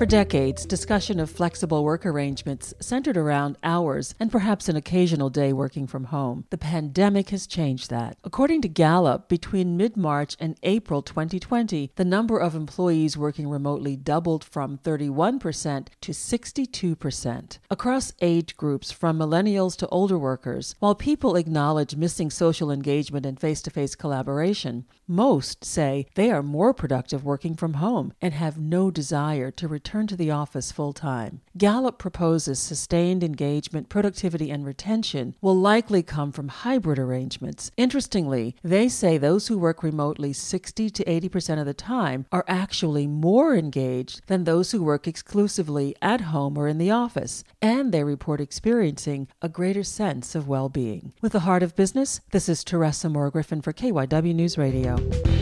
For decades, discussion of flexible work arrangements centered around hours and perhaps an occasional day working from home. The pandemic has changed that. According to Gallup, between mid March and April 2020, the number of employees working remotely doubled from 31% to 62%. Across age groups, from millennials to older workers, while people acknowledge missing social engagement and face to face collaboration, most say they are more productive working from home and have no desire to return return to the office full time. Gallup proposes sustained engagement, productivity, and retention will likely come from hybrid arrangements. Interestingly, they say those who work remotely 60 to 80% of the time are actually more engaged than those who work exclusively at home or in the office, and they report experiencing a greater sense of well being. With the heart of business, this is Teresa Moore Griffin for KYW News Radio.